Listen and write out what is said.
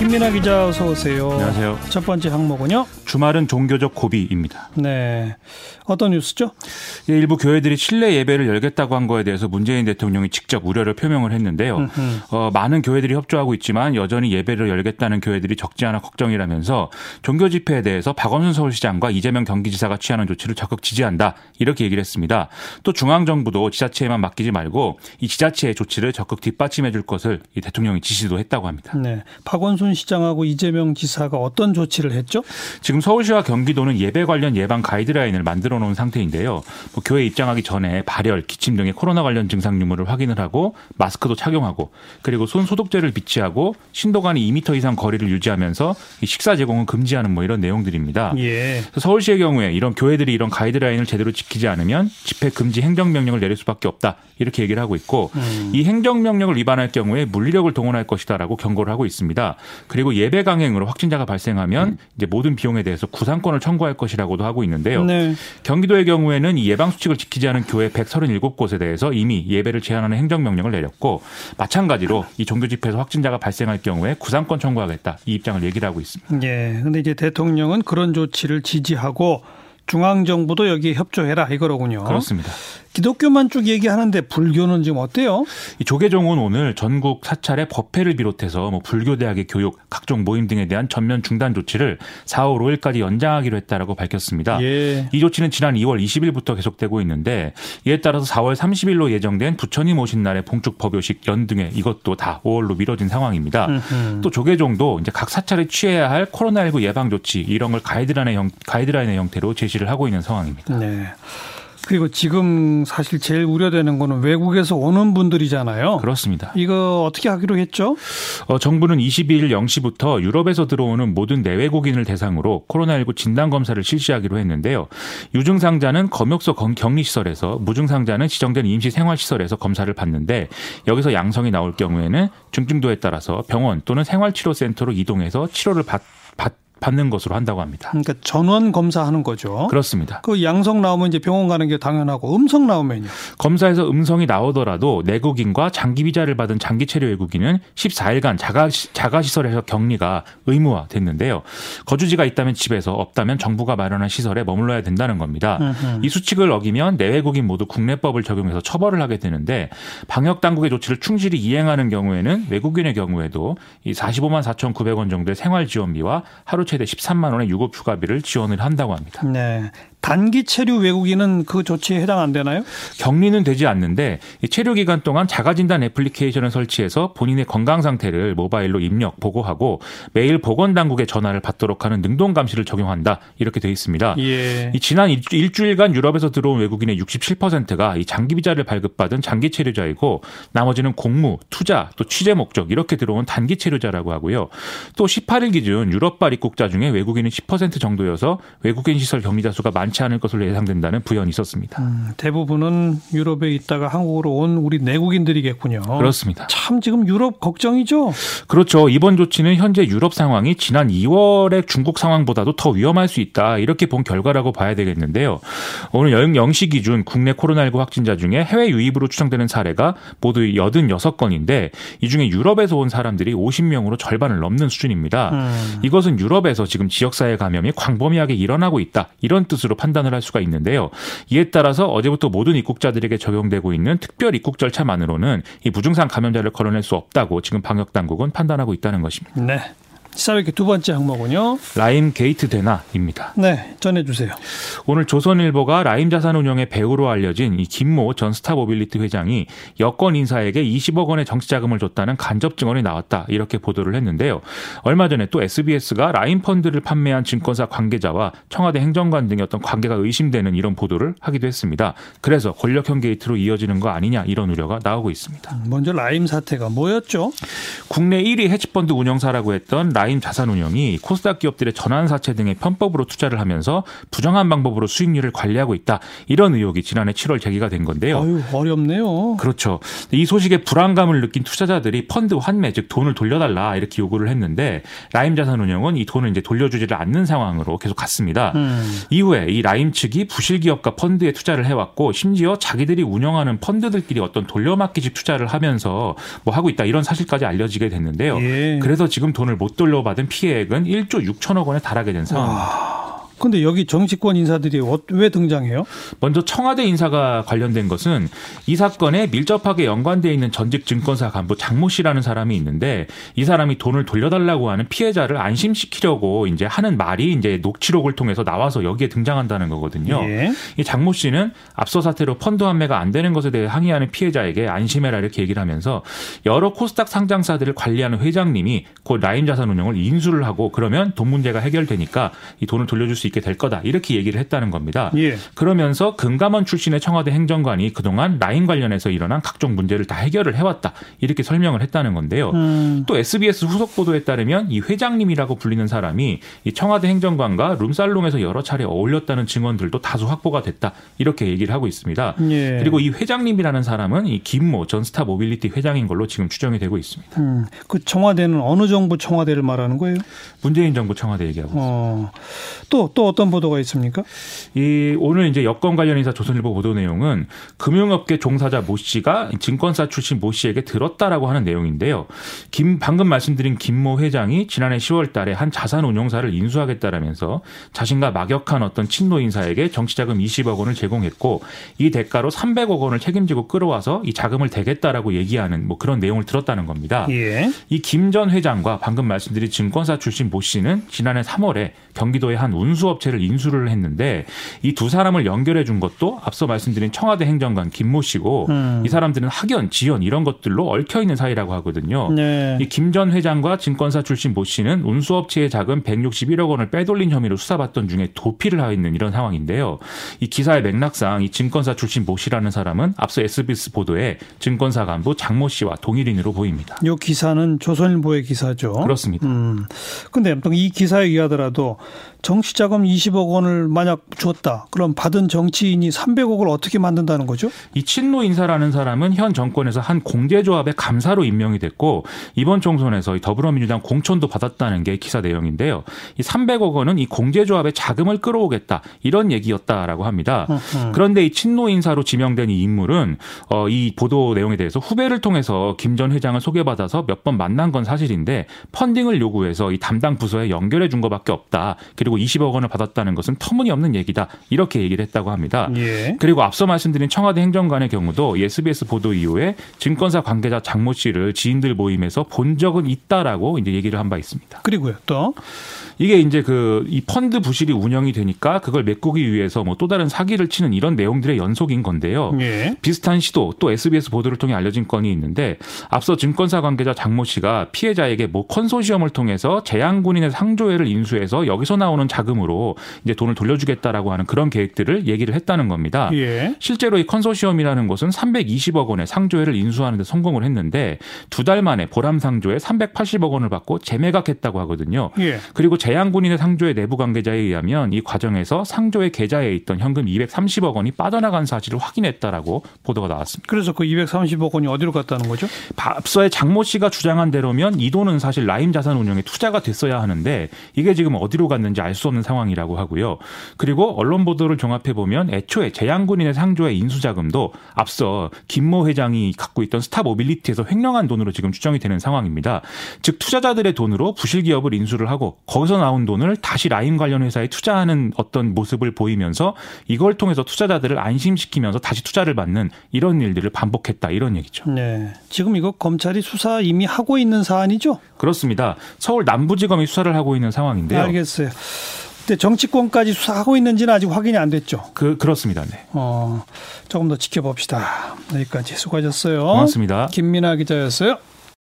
김민아 기자 어서 오세요. 안녕하세요. 첫 번째 항목은요. 주말은 종교적 고비입니다. 네. 어떤 뉴스죠? 예, 일부 교회들이 실내 예배를 열겠다고 한 거에 대해서 문재인 대통령이 직접 우려를 표명을 했는데요. 어, 많은 교회들이 협조하고 있지만 여전히 예배를 열겠다는 교회들이 적지 않아 걱정이라면서 종교 집회에 대해서 박원순 서울시장과 이재명 경기지사가 취하는 조치를 적극 지지한다 이렇게 얘기를 했습니다. 또 중앙정부도 지자체에만 맡기지 말고 이 지자체의 조치를 적극 뒷받침해 줄 것을 이 대통령이 지시도 했다고 합니다. 네. 박원순 시장하고 이재명 지사가 어떤 조치를 했죠? 지금 서울시와 경기도는 예배 관련 예방 가이드라인을 만들어 놓은 상태인데요. 뭐 교회 입장하기 전에 발열, 기침 등의 코로나 관련 증상 유무를 확인을 하고 마스크도 착용하고 그리고 손 소독제를 비치하고 신도 간이 2m 이상 거리를 유지하면서 식사 제공은 금지하는 뭐 이런 내용들입니다. 예. 서울시의 경우에 이런 교회들이 이런 가이드라인을 제대로 지키지 않으면 집회 금지 행정명령을 내릴 수밖에 없다 이렇게 얘기를 하고 있고 음. 이 행정명령을 위반할 경우에 물리력을 동원할 것이다라고 경고를 하고 있습니다. 그리고 예배 강행으로 확진자가 발생하면 이제 모든 비용에 대해서 구상권을 청구할 것이라고도 하고 있는데요. 네. 경기도의 경우에는 이 예방 수칙을 지키지 않은 교회 137곳에 대해서 이미 예배를 제한하는 행정명령을 내렸고 마찬가지로 이 종교 집회에서 확진자가 발생할 경우에 구상권 청구하겠다 이 입장을 얘기를 하고 있습니다. 예. 근데 이제 대통령은 그런 조치를 지지하고 중앙 정부도 여기에 협조해라 이거로군요. 그렇습니다. 기독교만 쭉 얘기하는데 불교는 지금 어때요? 이 조계종은 오늘 전국 사찰의 법회를 비롯해서 뭐 불교 대학의 교육, 각종 모임 등에 대한 전면 중단 조치를 4월 5일까지 연장하기로 했다라고 밝혔습니다. 예. 이 조치는 지난 2월 20일부터 계속되고 있는데 이에 따라서 4월 30일로 예정된 부처님 오신 날의 봉축 법요식 연등회 이것도 다 5월로 미뤄진 상황입니다. 음흠. 또 조계종도 이제 각 사찰이 취해야 할 코로나19 예방 조치 이런 걸 가이드라인의, 형, 가이드라인의 형태로 제시를 하고 있는 상황입니다. 네. 그리고 지금 사실 제일 우려되는 거는 외국에서 오는 분들이잖아요. 그렇습니다. 이거 어떻게 하기로 했죠? 어, 정부는 22일 0시부터 유럽에서 들어오는 모든 내외국인을 대상으로 코로나19 진단 검사를 실시하기로 했는데요. 유증상자는 검역소 격리시설에서 무증상자는 지정된 임시생활시설에서 검사를 받는데 여기서 양성이 나올 경우에는 중증도에 따라서 병원 또는 생활치료센터로 이동해서 치료를 받, 받 받는 것으로 한다고 합니다. 그러니까 전원 검사하는 거죠. 그렇습니다. 그 양성 나오면 이제 병원 가는 게 당연하고 음성 나오면요. 검사에서 음성이 나오더라도 내국인과 장기 비자를 받은 장기 체류 외국인은 14일간 자가 자가 시설에서 격리가 의무화됐는데요. 거주지가 있다면 집에서 없다면 정부가 마련한 시설에 머물러야 된다는 겁니다. 음흠. 이 수칙을 어기면 내외국인 모두 국내법을 적용해서 처벌을 하게 되는데 방역 당국의 조치를 충실히 이행하는 경우에는 외국인의 경우에도 이 45만 4,900원 정도의 생활 지원비와 하루 최대 13만 원의 유급 휴가비를 지원을 한다고 합니다. 네. 단기 체류 외국인은 그 조치에 해당 안 되나요? 격리는 되지 않는데 이 체류 기간 동안 자가 진단 애플리케이션을 설치해서 본인의 건강 상태를 모바일로 입력 보고하고 매일 보건 당국에 전화를 받도록 하는 능동 감시를 적용한다 이렇게 돼 있습니다. 예. 이 지난 일주- 일주일간 유럽에서 들어온 외국인의 67%가 이 장기 비자를 발급받은 장기 체류자이고 나머지는 공무, 투자, 또 취재 목적 이렇게 들어온 단기 체류자라고 하고요. 또 18일 기준 유럽발 입국자 중에 외국인은 10% 정도여서 외국인 시설 격리자 수가 많지 않을 것으로 예상된다는 부연이 있었습니다. 음, 대부분은 유럽에 있다가 한국으로 온 우리 내국인들이겠군요. 그렇습니다. 참 지금 유럽 걱정이죠. 그렇죠. 이번 조치는 현재 유럽 상황이 지난 2월의 중국 상황보다도 더 위험할 수 있다. 이렇게 본 결과라고 봐야 되겠는데요. 오늘 0시 기준 국내 코로나19 확진자 중에 해외 유입으로 추정되는 사례가 모두 86건인데 이 중에 유럽에서 온 사람들이 50명으로 절반을 넘는 수준입니다. 음. 이것은 유럽에서 지금 지역사회 감염이 광범위하게 일어나고 있다. 이런 뜻으로 판단을 할 수가 있는데요. 이에 따라서 어제부터 모든 입국자들에게 적용되고 있는 특별 입국 절차만으로는 이 무증상 감염자를 걸어낼 수 없다고 지금 방역 당국은 판단하고 있다는 것입니다. 네. 시사회기 두 번째 항목은요. 라임 게이트 대나입니다. 네, 전해주세요. 오늘 조선일보가 라임 자산운용의 배후로 알려진 이 김모 전 스타모빌리티 회장이 여권 인사에게 20억 원의 정치자금을 줬다는 간접 증언이 나왔다 이렇게 보도를 했는데요. 얼마 전에 또 SBS가 라임 펀드를 판매한 증권사 관계자와 청와대 행정관 등의 어떤 관계가 의심되는 이런 보도를 하기도 했습니다. 그래서 권력형 게이트로 이어지는 거 아니냐 이런 우려가 나오고 있습니다. 먼저 라임 사태가 뭐였죠? 국내 1위 헤지펀드 운영사라고 했던 라임 자산운용이 코스닥 기업들의 전환사채 등의 편법으로 투자를 하면서 부정한 방법으로 수익률을 관리하고 있다. 이런 의혹이 지난해 7월 제기가 된 건데요. 어유 어렵네요. 그렇죠. 이 소식에 불안감을 느낀 투자자들이 펀드 환매, 즉 돈을 돌려달라 이렇게 요구를 했는데 라임 자산운용은 이 돈을 이제 돌려주지를 않는 상황으로 계속 갔습니다. 음. 이후에 이 라임 측이 부실 기업과 펀드에 투자를 해왔고 심지어 자기들이 운영하는 펀드들끼리 어떤 돌려막기식 투자를 하면서 뭐 하고 있다 이런 사실까지 알려지게 됐는데요. 예. 그래서 지금 돈을 못 선물로 받은 피해액은 1조 6천억 원에 달하게 된 상황입니다. 근데 여기 정치권 인사들이 어, 왜 등장해요? 먼저 청와대 인사가 관련된 것은 이 사건에 밀접하게 연관돼 있는 전직 증권사 간부 장모 씨라는 사람이 있는데 이 사람이 돈을 돌려달라고 하는 피해자를 안심시키려고 이제 하는 말이 이제 녹취록을 통해서 나와서 여기에 등장한다는 거거든요. 예. 이 장모 씨는 앞서 사태로 펀드 환매가 안 되는 것에 대해 항의하는 피해자에게 안심해라 이렇게 얘기를 하면서 여러 코스닥 상장사들을 관리하는 회장님이 곧 라임 자산 운용을 인수를 하고 그러면 돈 문제가 해결되니까 이 돈을 돌려줄 수 있게 될 거다 이렇게 얘기를 했다는 겁니다. 예. 그러면서 금감원 출신의 청와대 행정관이 그동안 라임 관련해서 일어난 각종 문제를 다 해결을 해왔다 이렇게 설명을 했다는 건데요. 음. 또 SBS 후속 보도에 따르면 이 회장님이라고 불리는 사람이 이 청와대 행정관과 룸살롱에서 여러 차례 어울렸다는 증언들도 다수 확보가 됐다 이렇게 얘기를 하고 있습니다. 예. 그리고 이 회장님이라는 사람은 이 김모 전 스타 모빌리티 회장인 걸로 지금 추정이 되고 있습니다. 음. 그 청와대는 어느 정부 청와대를 말하는 거예요? 문재인 정부 청와대 얘기하고 어. 있습니다. 또 또또 어떤 보도가 있습니까? 이 오늘 이제 여권 관련 인사 조선일보 보도 내용은 금융업계 종사자 모 씨가 증권사 출신 모 씨에게 들었다라고 하는 내용인데요. 김 방금 말씀드린 김모 회장이 지난해 10월달에 한 자산운용사를 인수하겠다라면서 자신과 막역한 어떤 친노 인사에게 정치자금 20억 원을 제공했고 이 대가로 300억 원을 책임지고 끌어와서 이 자금을 대겠다라고 얘기하는 뭐 그런 내용을 들었다는 겁니다. 예. 이김 전 회장과 방금 말씀드린 증권사 출신 모 씨는 지난해 3월에 경기도의 한 운수 업체를 인수를 했는데 이 두 사람을 연결해 준 것도 앞서 말씀드린 청와대 행정관 김모 씨고 음. 이 사람들은 학연, 지연 이런 것들로 얽혀 있는 사이라고 하거든요. 네. 이김 전 회장과 증권사 출신 모 씨는 운수업체의 자금 161억 원을 빼돌린 혐의로 수사받던 중에 도피를 하고 있는 이런 상황인데요. 이 기사의 맥락상 이 증권사 출신 모 씨라는 사람은 앞서 SBS 보도에 증권사 간부 장모 씨와 동일인으로 보입니다. 이 기사는 조선일보의 기사죠. 그렇습니다. 음. 근데 이 기사에 의하더라도 정치자금 20억 원을 만약 줬다. 그럼 받은 정치인이 300억을 어떻게 만든다는 거죠? 이 친노 인사라는 사람은 현 정권에서 한 공제조합의 감사로 임명이 됐고 이번 총선에서 더불어민주당 공천도 받았다는 게 기사 내용인데요. 이 300억 원은 이 공제조합의 자금을 끌어오겠다 이런 얘기였다라고 합니다. 그런데 이 친노 인사로 지명된 이 인물은 어, 이 보도 내용에 대해서 후배를 통해서 김 전 회장을 소개받아서 몇 번 만난 건 사실인데 펀딩을 요구해서 이 담당 부서에 연결해 준 것밖에 없다. 그리고 20억 원을 받았다는 것은 터무니없는 얘기다. 이렇게 얘기를 했다고 합니다. 예. 그리고 앞서 말씀드린 청와대 행정관의 경우도 SBS 보도 이후에 증권사 관계자 장모 씨를 지인들 모임에서 본 적은 있다라고 이제 얘기를 한 바 있습니다. 그리고요 또 이게 이제 그 이 펀드 부실이 운영이 되니까 그걸 메꾸기 위해서 뭐 또 다른 사기를 치는 이런 내용들의 연속인 건데요. 예. 비슷한 시도 또 SBS 보도를 통해 알려진 건이 있는데 앞서 증권사 관계자 장모 씨가 피해자에게 뭐 컨소시엄을 통해서 재양군인의 상조회를 인수해서 여기서 나오는 자금으로 이제 돈을 돌려주겠다라고 하는 그런 계획들을 얘기를 했다는 겁니다. 예. 실제로 이 컨소시엄이라는 곳은 320억 원의 상조회를 인수하는 데 성공을 했는데 두 달 만에 보람 상조에 380억 원을 받고 재매각했다고 하거든요. 예. 그리고 재 양군인의 상조의 내부 관계자에 의하면 이 과정에서 상조의 계좌에 있던 현금 230억 원이 빠져나간 사실을 확인했다라고 보도가 나왔습니다. 그래서 그 230억 원이 어디로 갔다는 거죠? 앞서의 장모 씨가 주장한 대로면 이 돈은 사실 라임 자산 운용에 투자가 됐어야 하는데 이게 지금 어디로 갔는지 알 수 없는 상황이라고 하고요. 그리고 언론 보도를 종합해 보면 애초에 재향군인회 상조의 인수자금도 앞서 김모 회장이 갖고 있던 스타 모빌리티에서 횡령한 돈으로 지금 추정이 되는 상황입니다. 즉 투자자들의 돈으로 부실 기업을 인수를 하고 거기서 나온 돈을 다시 라임 관련 회사에 투자하는 어떤 모습을 보이면서 이걸 통해서 투자자들을 안심시키면서 다시 투자를 받는 이런 일들을 반복했다 이런 얘기죠. 네. 지금 이거 검찰이 수사 이미 하고 있는 사안이죠? 그렇습니다. 서울 남부지검이 수사를 하고 있는 상황인데요. 알겠어요. 근데 정치권까지 수사하고 있는지는 아직 확인이 안 됐죠. 그 그렇습니다. 네. 어, 조금 더 지켜봅시다. 여기까지 수고하셨어요. 고맙습니다. 김민아 기자였어요.